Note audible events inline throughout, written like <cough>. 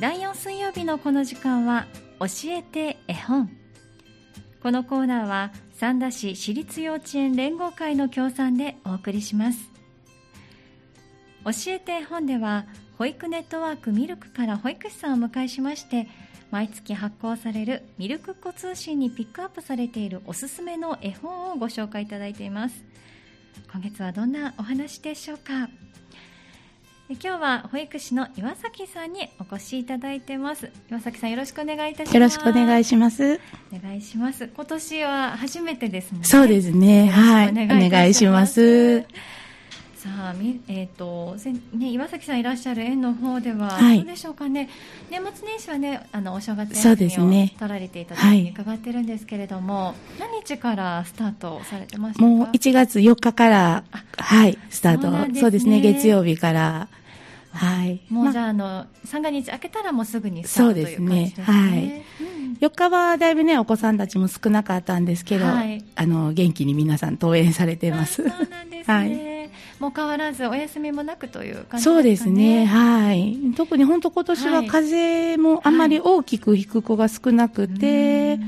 第4水曜日のこの時間は教えて絵本。このコーナーは三田市私立幼稚園連合会の協賛でお送りします。教えて絵本では保育ネットワークミルクから保育士さんをお迎えしまして毎月発行されるミルクっ子通信にピックアップされているおすすめの絵本をご紹介いただいています。今月はどんなお話でしょうか？今日は保育士の岩崎さんにお越しいただいてます。岩崎さんよろしくお願いいたします。よろしくお願いします。お願いします。今年は初めてですね。そうですね。はい。お願いしますさあ、えーとね、岩崎さんいらっしゃる園の方では、はい、どうでしょうかね、年末年始はね、あのお正月休みを取られていたとに伺ってるんですけれども、はい、何日からスタートされてましたもう1月4日から、はい、スタートそう、ね,、ですね、月曜日から。はい。もうじゃあ、あの、三が日明けたらもうすぐにスタートという感じですね。そうですね。はい。4日はだいぶね、お子さんたちも少なかったんですけど、はい、あの、元気に皆さん登園されてます。そうなんですね。<laughs> はい。もう変わらずお休みもなくという感じですかね。そうですね。はい。特に本当今年は風もあんまり大きく引く子が少なくて、はい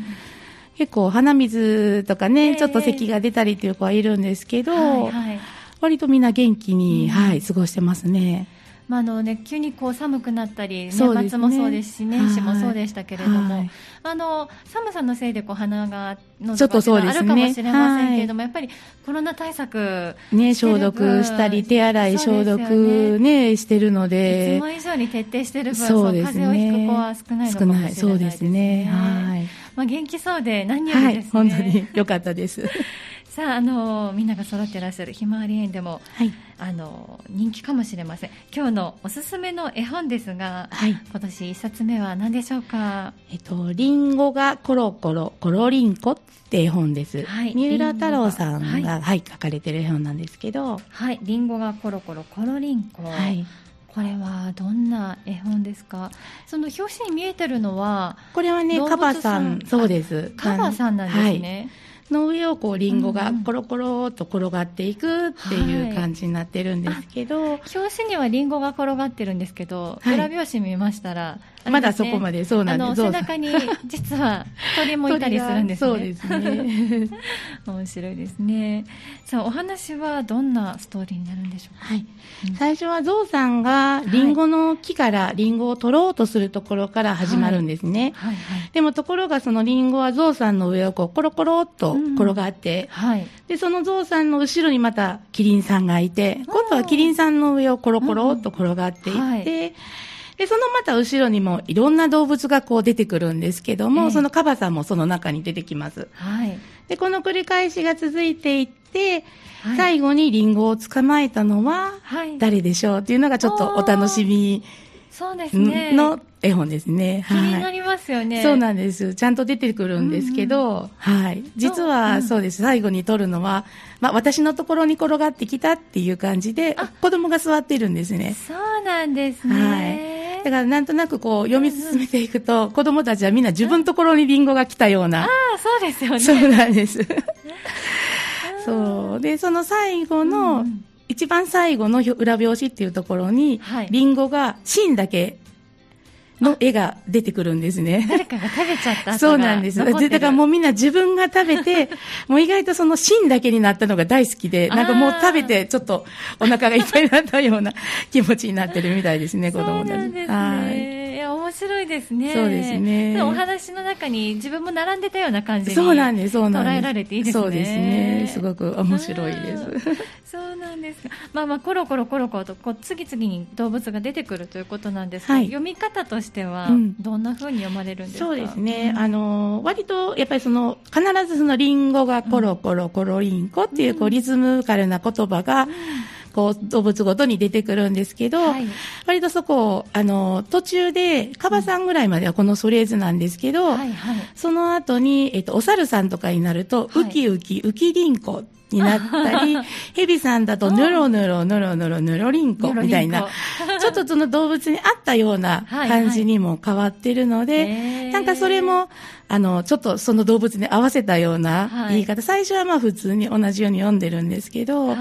結構鼻水とかね、えー、ちょっと咳が出たりっていう子はいるんですけど、はいはい、割とみんな元気に、はい、過ごしてますね。まああのね、急にこう寒くなったり、年末もそうですし、年始もそうでしたけれども、はい、あの寒さのせいでこう鼻がのとかあるかもしれませんけれども、やっぱりコロナ対策、ね、消毒したり、手洗い、消毒ね、ねしてるので、いつも以上に徹底してる分、そうですね、風邪をひく子は少ないのかもしれないですね。そうですね。はい。まあ、元気そうで何よりですね、はい、本当に良かったです。<laughs> さあ、あのみんなが揃ってらっしゃるひまわり園でも、はい、あの人気かもしれません。今日のおすすめの絵本ですが、はい、今年一冊目は何でしょうか？えっと、りんごがコロコロコロリンコって絵本です。はい、三浦太郎さんが、はい、はい、書かれてる絵本なんですけど、はい、りんごがコロコロコロリンコ。はい。これはどんな絵本ですか？その表紙に見えてるのはこれはねカバさん。そうです。カバさんなんですね、はいの上をこうリンゴがコロコロと転がっていくっていう感じになってるんですけど、はい、表紙にはリンゴが転がってるんですけど、はい、裏表紙見ましたら、ね、まだそこまでそうなんです。背中に実は鳥もいたりするんですね。そうですね。<laughs> 面白いですね。さあお話はどんなストーリーになるんでしょうか、はい。うん、最初はゾウさんがリンゴの木からリンゴを取ろうとするところから始まるんですね、はい。はい。はい、でもところがそのリンゴはゾウさんの上をこうコロコロっと転がって、うんはい、で、そのゾウさんの後ろにまたキリンさんがいて、今度はキリンさんの上をコロコロっと転がっていって、はい、で、そのまた後ろにもいろんな動物がこう出てくるんですけども、えー、そのカバさんもその中に出てきます。はい。で、この繰り返しが続いていって、はい、最後にリンゴを捕まえたのは誰でしょう？っていうのがちょっとお楽しみそうですね。の絵本ですね。気になりますよね、はい。そうなんです。ちゃんと出てくるんですけど、うん、はい。実はそうです。最後に撮るのは、まあ私のところに転がってきたっていう感じで、子供が座ってるんですね。そうなんですね。はい。だからなんとなくこう読み進めていくと、子供たちはみんな自分のところにリンゴが来たような。ああ、そうですよね。そうなんです。<laughs> そう。で、その最後の、うん一番最後の裏表紙っていうところに、はい、リンゴが芯だけの絵が出てくるんですね。誰かが食べちゃったそうなんです。だからもうみんな自分が食べて、<laughs> もう意外とその芯だけになったのが大好きで、なんかもう食べてちょっとお腹がいっぱいになったような気持ちになってるみたいですね、子供たち。そうですね。はい面白いですね。そうですね。お話の中に自分も並んでたような感じにそうなんです、そうなんです。捉えられていいですね。そうですね。すごく面白いです。そうなんです。まあまあ、コロコロコロコロとこう次々に動物が出てくるということなんですが、はい、読み方としては、どんなふうに読まれるんですか、そうですね。あの、割と、やっぱりその、必ずそのリンゴがコロコロコロリンコっていう、こう、リズムカルな言葉が、こう、動物ごとに出てくるんですけど、はい、割とそこ、あの、途中で、カバさんぐらいまではこのフレーズなんですけど、はいはい、その後に、えっと、お猿さんとかになると、ウキウキ、ウキリンコになったり、<laughs> ヘビさんだと、ヌロヌロ、ヌロヌロ、ヌロリンコみたいな、<laughs> ちょっとその動物に合ったような <laughs> 感じにも変わってるので、はいはい、なんかそれも、あの、ちょっとその動物に合わせたような言い方、はい、最初はまあ普通に同じように読んでるんですけど、はい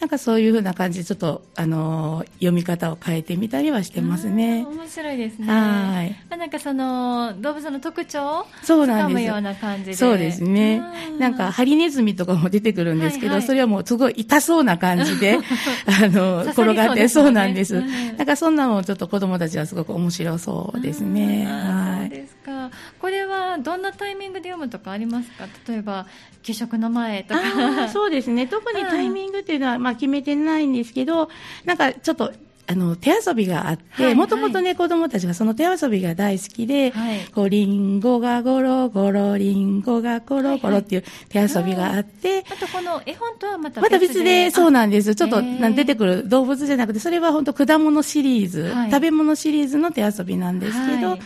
なんかそういうふうな感じでちょっと、あのー、読み方を変えてみたりはしてますね。面白いですね。はい。なんかその、動物の特徴をそうなんですような感じで。そうですね。なんか、ハリネズミとかも出てくるんですけど、はいはい、それはもうすごい痛そうな感じで、<laughs> あの、転がって、そうなんです。なんかそんなのもちょっと子供たちはすごく面白そうですね。はい。か。これはどんなタイミングで読むとかありますか？例えば、給食の前とか。そうですね。特にタイミングっていうのは、まあ決めてないんですけど、なんかちょっとあの、手遊びがあって、もともとね、子供たちがその手遊びが大好きで、はい、こう、リンゴがゴロゴロ、リンゴがゴロゴロっていう手遊びがあって、あとこの絵本とはまた別で。また別で、そうなんです。ちょっと出てくる動物じゃなくて、それは本当果物シリーズ、はい、食べ物シリーズの手遊びなんですけど、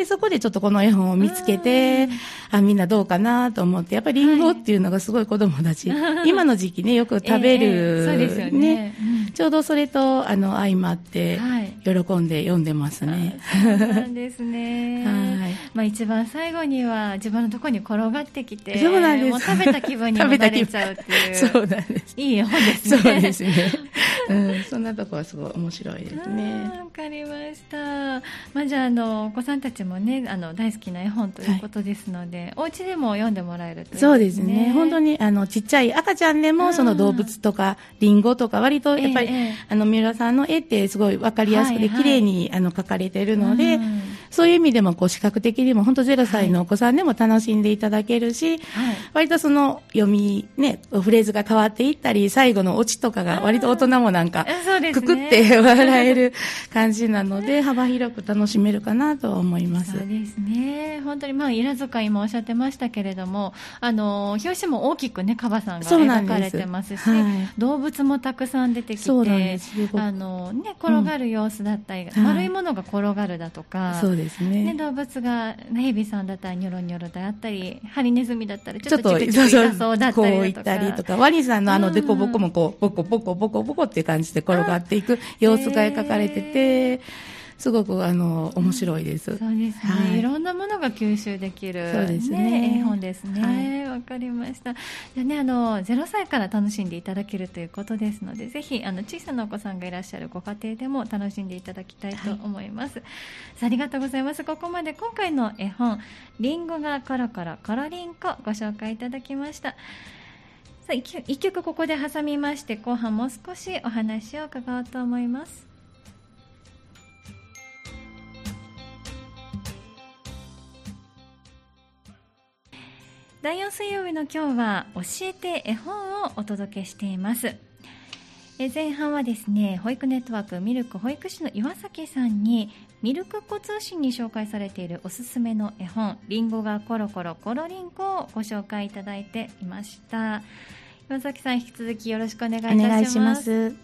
で、そこでちょっとこの絵本を見つけて、あ、みんなどうかなと思って、やっぱりリンゴっていうのがすごい子供たち、はい、<laughs> 今の時期ね、よく食べる、えー、そうですよね、ねうん、ちょうどそれと、あの、相まって、喜んで読んでますね。そうなんですね。<laughs> はい。まあ一番最後には自分のところに転がってきて、そうなんです。もう食べた気分にも <laughs> なれちゃうっていう。そうなんです。いい絵本ですね。そうですね。うん、そんなとこはすごい面白いですね。わかりました。まあじゃあ、あの、お子さんたちもね、あの、大好きな絵本ということですので、はい、お家でも読んでもらえると、ね、そうですね。本当に、あの、ちっちゃい赤ちゃんでも、その動物とか、リンゴとか、割と、やっぱり、ええ、あの、三浦さんの絵ってすごいわかりやすくて、綺麗に、あの、描かれているので、そういう意味でも、こう、視覚的にも、本当0歳のお子さんでも楽しんでいただけるし、はい、割とその、読み、ね、フレーズが変わっていったり、最後のオチとかが、割と大人もなんか、くくって <laughs> 笑える感じなので、幅広く楽しめるかなと思います。そうですね。本当に、まあ、イラ使いもおっしゃってましたけれども、あの、表紙も大きくね、カバさんが描かれてますし、はい、動物もたくさん出てきて、あの、ね、転がる様子だったり、うん、丸いものが転がるだとか、そうですね。ね動物が、ヘビさんだったらニョロニョロであったり、ハリネズミだったらちょっとチクチク痛そうだったりこういったりとか、ワニさんのあのデコボコもこう、ボコボコボコボコっていう感じで転がっていく様子が描かれてて、すごくあの面白いです。そうですね、はい、いろんなものが吸収できる、そうですね、ね、絵本ですね。わ、はい、かりました。じゃねあの0歳から楽しんでいただけるということですので、ぜひあの小さなお子さんがいらっしゃるご家庭でも楽しんでいただきたいと思います。はい、ありがとうございます。ここまで今回の絵本リンゴがコロコロコロリンコご紹介いただきました。さあ一曲ここで挟みまして後半もう少しお話を伺おうと思います。第4水曜日の今日は教えて絵本をお届けしています。え前半はですね保育ネットワークミルク保育士の岩崎さんにミルクっ子通信に紹介されているおすすめの絵本「りんごがコロコロコロリンコ」をご紹介いただいていました。岩崎さん引き続きよろしくお願いいたします。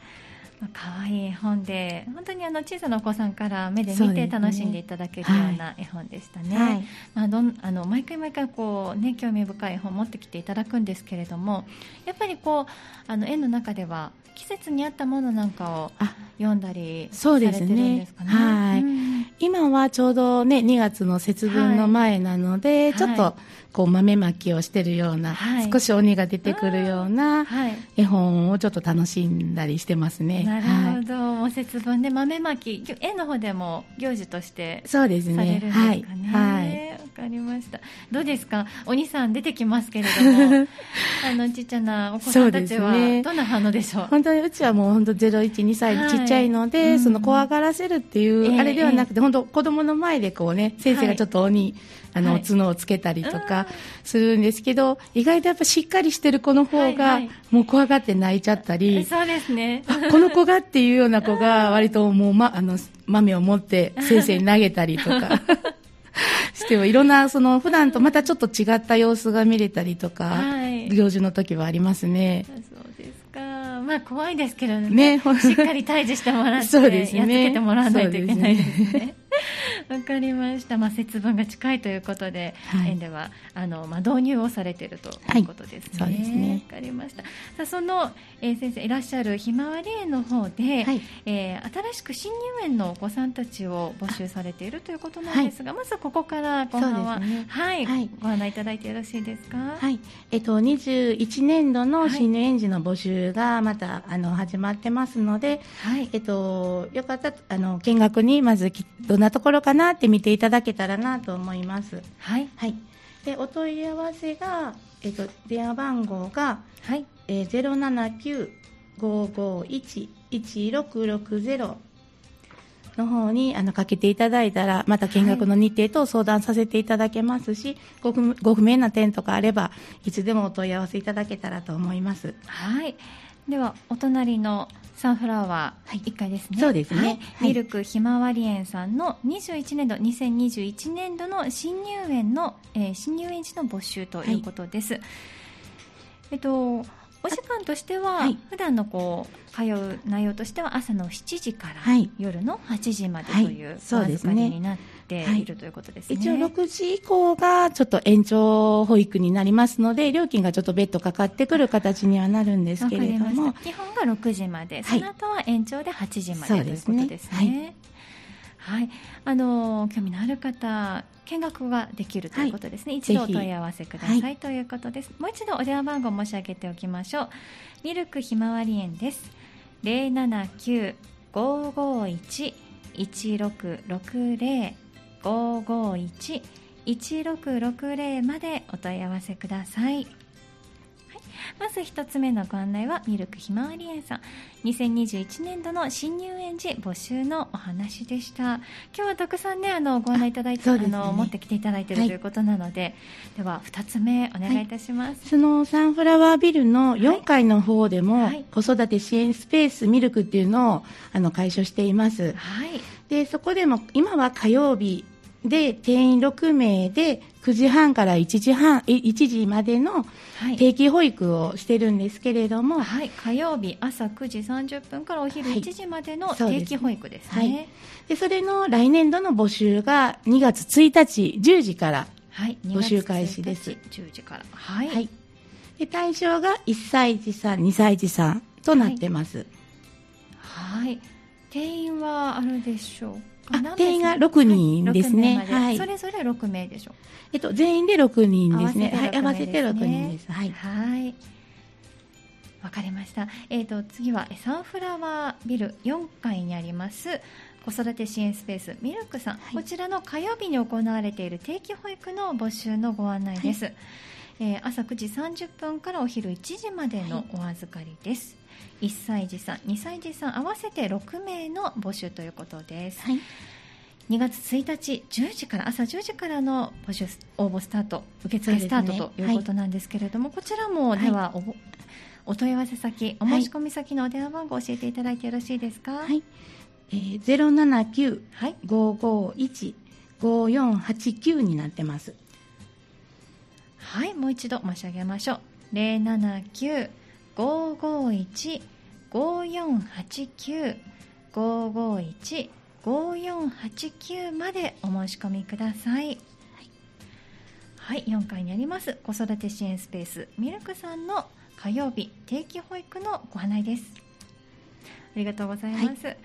可愛い絵本で本当にあの小さなお子さんから目で見て楽しんでいただけるような絵本でしたね。はい、まあ、どんあの毎回毎回こう、ね、興味深い絵本を持ってきていただくんですけれどもやっぱりこうあの絵の中では季節に合ったものなんかを読んだりされてるんですかね。はい、うん、今はちょうどね2月の節分の前なので、はい、ちょっとこう豆まきをしてるような、はい、少し鬼が出てくるような絵本をちょっと楽しんだりしてますね。なるほど、はい、節分で豆まき絵の方でも行事としてそうですね。されるんですかね。はい。わかりました。どうですか？お兄さん出てきますけれども、<laughs> あのちっちゃなお子さんたちはどんな反応でしょう？本当にうちはもう本当ゼロ一二歳でちっちゃいので、はい、その怖がらせるっていうあれではなくて、えー、本当子供の前でこうね先生がちょっと鬼、あの、角をつけたりとかするんですけど、意外とやっぱしっかりしてる子の方が、もう怖がって泣いちゃったり、そうですね。この子がっていうような子が、<laughs> 割ともう、ま、あの、豆を持って先生に投げたりとか。<laughs> してはいろんなその普段とまたちょっと違った様子が見れたりとか、はい、行事の時はありますね。そうですか。まあ怖いですけどね。ねしっかり退治してもらって、そうですね、やっつけてもらわないといけないですね。わかりました。まあ節分が近いということで、はい、園ではあのまあ導入をされているということですね。はい、そうですね。わかりました。さあその、えー、先生いらっしゃるひまわり園の方で、はい、えー、新しく新入園のお子さんたちを募集されているということなんですが、まずここから後半は、ね、はい、ご案内いただいてよろしいですか？はい。えっと21年度の新入園児の募集がまたあの始まってますので、はい、えっとよかったあの見学にまずどんなところかなって見ていただけたらなと思います。はい。はい。でお問い合わせがえっと電話番号がはい、えー、ゼロ七九五五一一六六ゼロの方にあのかけていただいたら、また見学の日程と相談させていただけますし、はい、ごご不明な点とかあれば、いつでもお問い合わせいただけたらと思います。はい。では、お隣のサンフラワー1階ですね、そうですね、はい、ミルクひまわり園さんの21年度2021年度の新入園の、えー、新入園児の募集ということです、はい、えっとお時間としては、はい、普段のこう通う内容としては朝の7時から夜の8時までという、お預かりになってい。るということですね、一応6時以降がちょっと延長保育になりますので料金がちょっと別途かかってくる形にはなるんですけれども。基本が6時まで、その後は延長で8時まで、ということですね。はい、あの興味のある方見学ができるということですね、はい、一度お問い合わせください、はい、ということです。もう一度お電話番号申し上げておきましょう。ミルクひまわり園です。079-551-1660 551-1660までお問い合わせください。まず1つ目のご案内はミルクひまわり園さん。2021年度の新入園児募集のお話でした。今日はたくさんねあのご案内いただいて、ね、あの持ってきていただいている、ということなのででは2つ目お願いいたします、はい、そのサンフラワービルの4階の方でも、はい、子育て支援スペースミルクっていうのをあの開所しています、はい、でそこでも今は火曜日で定員6名で9時半から1時半1時までの定期保育をしてるんですけれども、はい、火曜日朝9時30分からお昼1時までの定期保育ですね、はい、で、でそれの来年度の募集が2月1日10時から募集開始です、はい、10時から。はい、はい、で対象が1歳児さん2歳児さんとなってます、はい、はい、定員はあるでしょうあ定員が6人ですね。はい。それぞれ6名でしょう。えっと、全員で6人ですね。はい、合わせて6人です。はい。はい。わかりました。えっ、ー、と、次はサンフラワービル4階にあります。子育て支援スペースミルクさん、はい、こちらの火曜日に行われている定期保育の募集のご案内です、はい、えー、朝9時30分からお昼1時までのお預かりです、1歳児さん2歳児さん合わせて6名の募集ということです、はい、2月1日10時から朝10時からの募集応募スタート受付スタートということなんですけれども、ねはい、こちらもではお,、お問い合わせ先お申し込み先のお電話番号を教えていただいてよろしいですか、はい。えー、079-551-5489になってますはいもう一度申し上げましょう079 551-5489 551-5489までお申し込みください。はい、4階にあります子育て支援スペースミルクさんの火曜日定期保育のご案内です。ありがとうございます。はい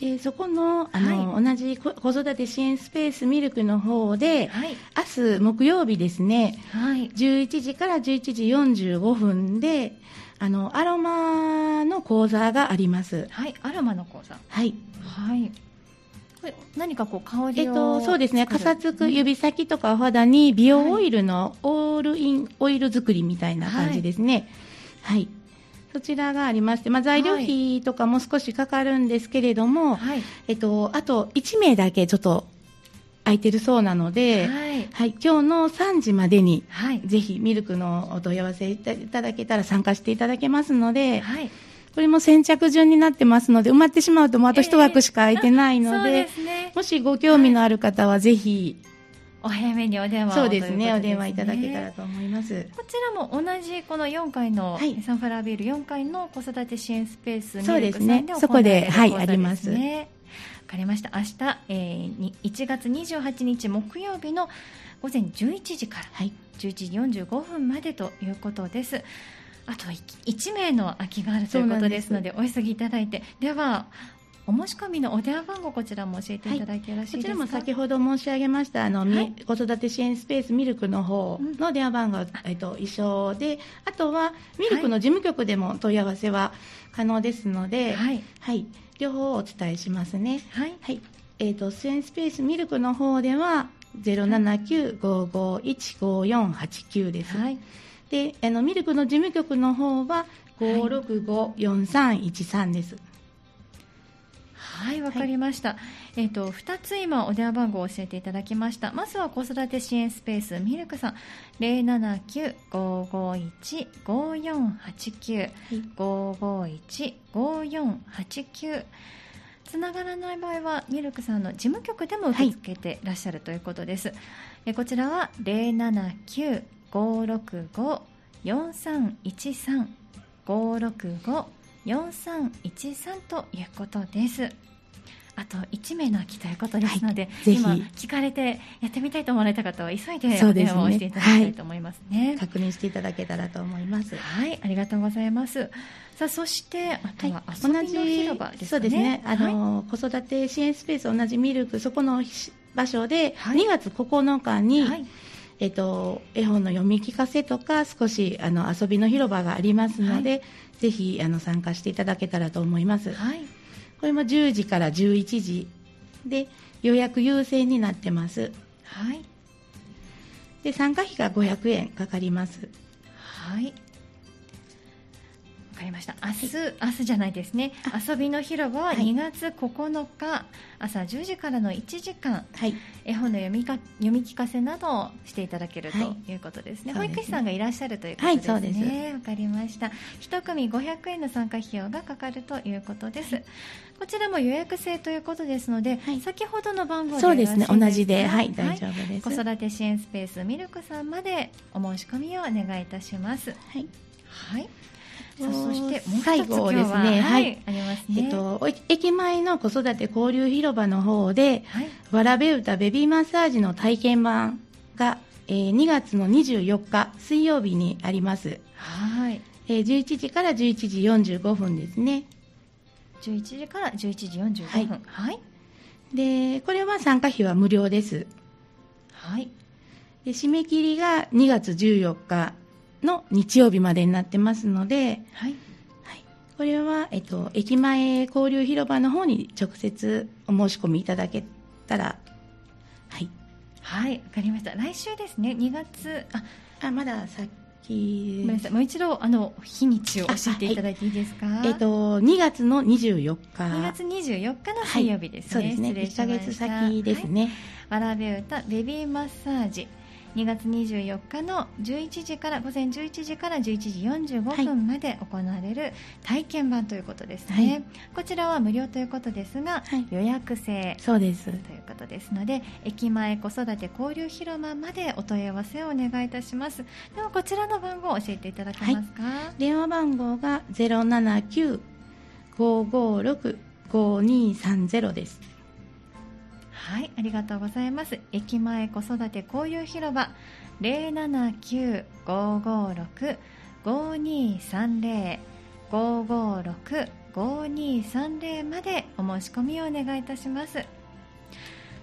でそこのあの、はい、同じ子育て支援スペースミルクの方で、はい、明日木曜日ですね、はい、11時から11時45分であのアロマの講座があります。はい、アロマの講座。はい。はい。これ何かこう香りえっとそうですね。かさつく指先とかお肌に美容オイルのオールインオイル作りみたいな感じですね。はい、はいそちらがありまして、まあ、材料費とかも少しかかるんですけれども、はい、えっと、あと1名だけちょっと空いてるそうなので、はい、はい、今日の3時までに、はい、ぜひミルクのお問い合わせいただけたら参加していただけますので、はい、これも先着順になってますので、埋まってしまうともうあと1枠しか空いてないので、えーでね、もしご興味のある方はぜひ、お早めにお電話をそうですね、ね、お電話いただけたらと思います。こちらも同じこの4階の、はい、サンフラビール4階の子育て支援スペースそうですね。そこではいあります。わかりました。明日、えー、1月28日木曜日の午前11時から11時45分までということです。あと1名の空きがあるということですのでお急ぎいただいて。ではお申し込みのお電話番号こちらも教えていただいてよろしいですか、はい、こちらも先ほど申し上げましたあの、はい、子育て支援スペースミルクの方の電話番号、うん、えっと、一緒であとはミルクの事務局でも問い合わせは可能ですので、はい、はい、両方お伝えしますね。はい、はい、えっ、ー、と支援スペースミルクの方では079-551-5489です。はい。であのミルクの事務局の方は565-4313です。はい、わ、かりました。はい、えっ、ー、と二つ今お電話番号を教えていただきました。まずは子育て支援スペースミルクさん零七九五五一五四八九五五一五四八九。つながらない場合はミルクさんの事務局でも受け付けていらっしゃるということです。はい、えこちらは零七九565-4313 565-4313ということです。あと1名の空きということですので、はい、今聞かれてやってみたいと思われた方は急いでお電話をしていただきたいと思いますね、はい、確認していただけたらと思います。はい。ありがとうございます。さあそしてあとは遊びの広場ですね、そうですね。あの、子育て支援スペース同じミルクそこの場所で2月9日に、はい。えっと、絵本の読み聞かせとか少しあの遊びの広場がありますので、はい、ぜひあの参加していただけたらと思います、はい、これも10時から11時で予約優先になってます、はい、で参加費が500円かかります。はいかりました。明日、はい、明日じゃないですね。遊びの広場は2月9日、朝10時からの1時間、はい、絵本の読みか読み聞かせなどをしていただけるとい。うことですね、はい、保育士さんがいらっしゃるということですね。わ、かりました。1組500円の参加費用がかかるということです、こちらも予約制ということですので、先ほどの番号でそうですね。同じで。はい。大丈夫です、子育て支援スペースミルクさんまでお申し込みをお願いいたします。はい、はいそして最後ですね、はい、ありますね。えっと駅前の子育て交流広場の方で、はい、わらべ歌ベビーマッサージの体験版が、えー、2月の24日水曜日にあります。はい。えー、11時から11時45分ですね。11時から11時45分。はい。はい、で、これは参加費は無料です。はい。で締め切りが2月14日の日曜日までになってますので、はい、はい、これは、えっと、駅前交流広場の方に直接お申し込みいただけたら、はい。はい、わかりました。来週ですね、2月、あ、あまださっき。ごめんなさい、もう一度、あの、日にちを教えていただいていいですか？はい、えっと、2月の24日。2月24日の水曜日ですね。はい、そうですね。1ヶ月先ですね。わらべ歌ベビーマッサージ。2月24日の11時から午前11時から11時45分まで行われる体験版ということですね、はい、こちらは無料ということですが、はい、予約制そうです。ということですので駅前子育て交流広場までお問い合わせをお願いいたします。ではこちらの番号を教えていただけますか、はい、電話番号が079-556-5230ですはい、ありがとうございます。駅前子育て交流広場零七九五五六五二三零五五六五二三零までお申し込みをお願いいたします。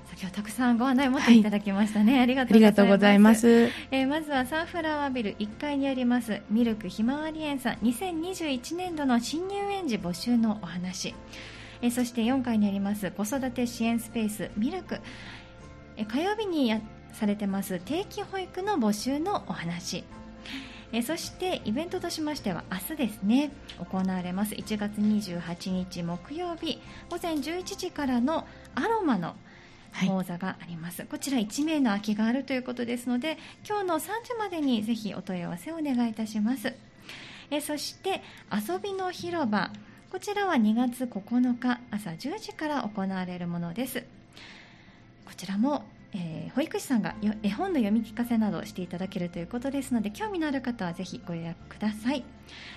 先ほどたくさんご案内を持っていただきましたね、はい、ありがとうございます。まえー、まずはサンフラワービル1階にありますミルクひまわり園さん。2021年度の新入園児募集のお話えそして4階にあります子育て支援スペースミルク。え火曜日にやされてます定期保育の募集のお話。えそしてイベントとしましては明日ですね行われます。1月28日木曜日午前11時からのアロマの講座があります、はい、こちら1名の空きがあるということですので今日の3時までにぜひお問い合わせをお願いいたします。えそして遊びの広場こちらは2月9日朝10時から行われるものです。こちらもえー、保育士さんが絵本の読み聞かせなどしていただけるということですので興味のある方はぜひご予約ください。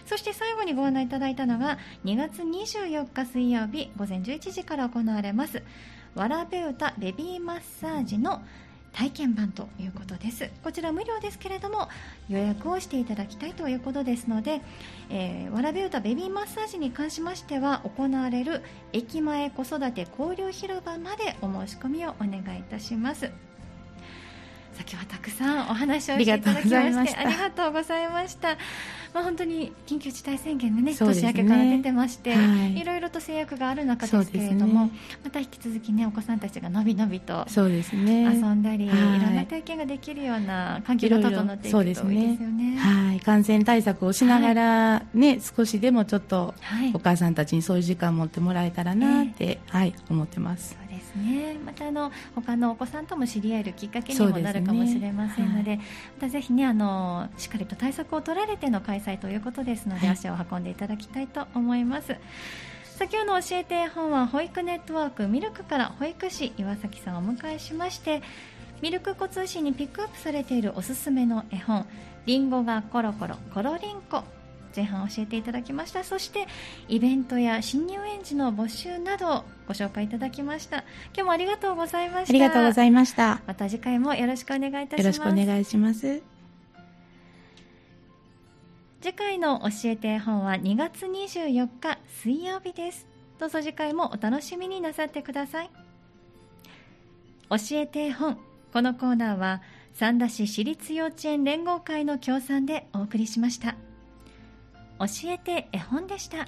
そして最後にご案内いただいたのが2月24日水曜日午前11時から行われますわらべ歌ベビーマッサージの体験版ということです。こちら無料ですけれども予約をしていただきたいということですので、えー、わらべ歌ベビーマッサージに関しましては行われる駅前子育て交流広場までお申し込みをお願いいたします。今日はたくさんお話をしていただきましてありがとうございましたまあ、本当に緊急事態宣言がね、ね年明けから出てまして、はい、いろいろと制約がある中ですけれども、ね、また引き続きね、お子さんたちがのびのびとそうですね遊んだり、はい、いろんな体験ができるような環境が整っていくといいですよね。はい、感染対策をしながらね、はい、少しでもちょっとお母さんたちにそういう時間を持ってもらえたらなって、えー、はい、思ってます。ですね。またあの他のお子さんとも知り合えるきっかけにもなるかもしれませんので、ね。はい、またぜひねあのしっかりと対策を取られての開催ということですので、はい、足を運んでいただきたいと思います。先ほど教えて本は保育ネットワークミルクから保育士岩崎さんをお迎えしましてミルク子通信にピックアップされているおすすめの絵本「りんごがコロコロコロリンコ」前半教えていただきました。そしてイベントや新入園児の募集などご紹介いただきました。今日もありがとうございました。ありがとうございました。また次回もよろしくお願いいたします。よろしくお願いします。次回の教えて本は2月24日水曜日です。どうぞ次回もお楽しみになさってください。教えて本。このコーナーは三田市私立幼稚園連合会の協賛でお送りしました。教えて絵本でした。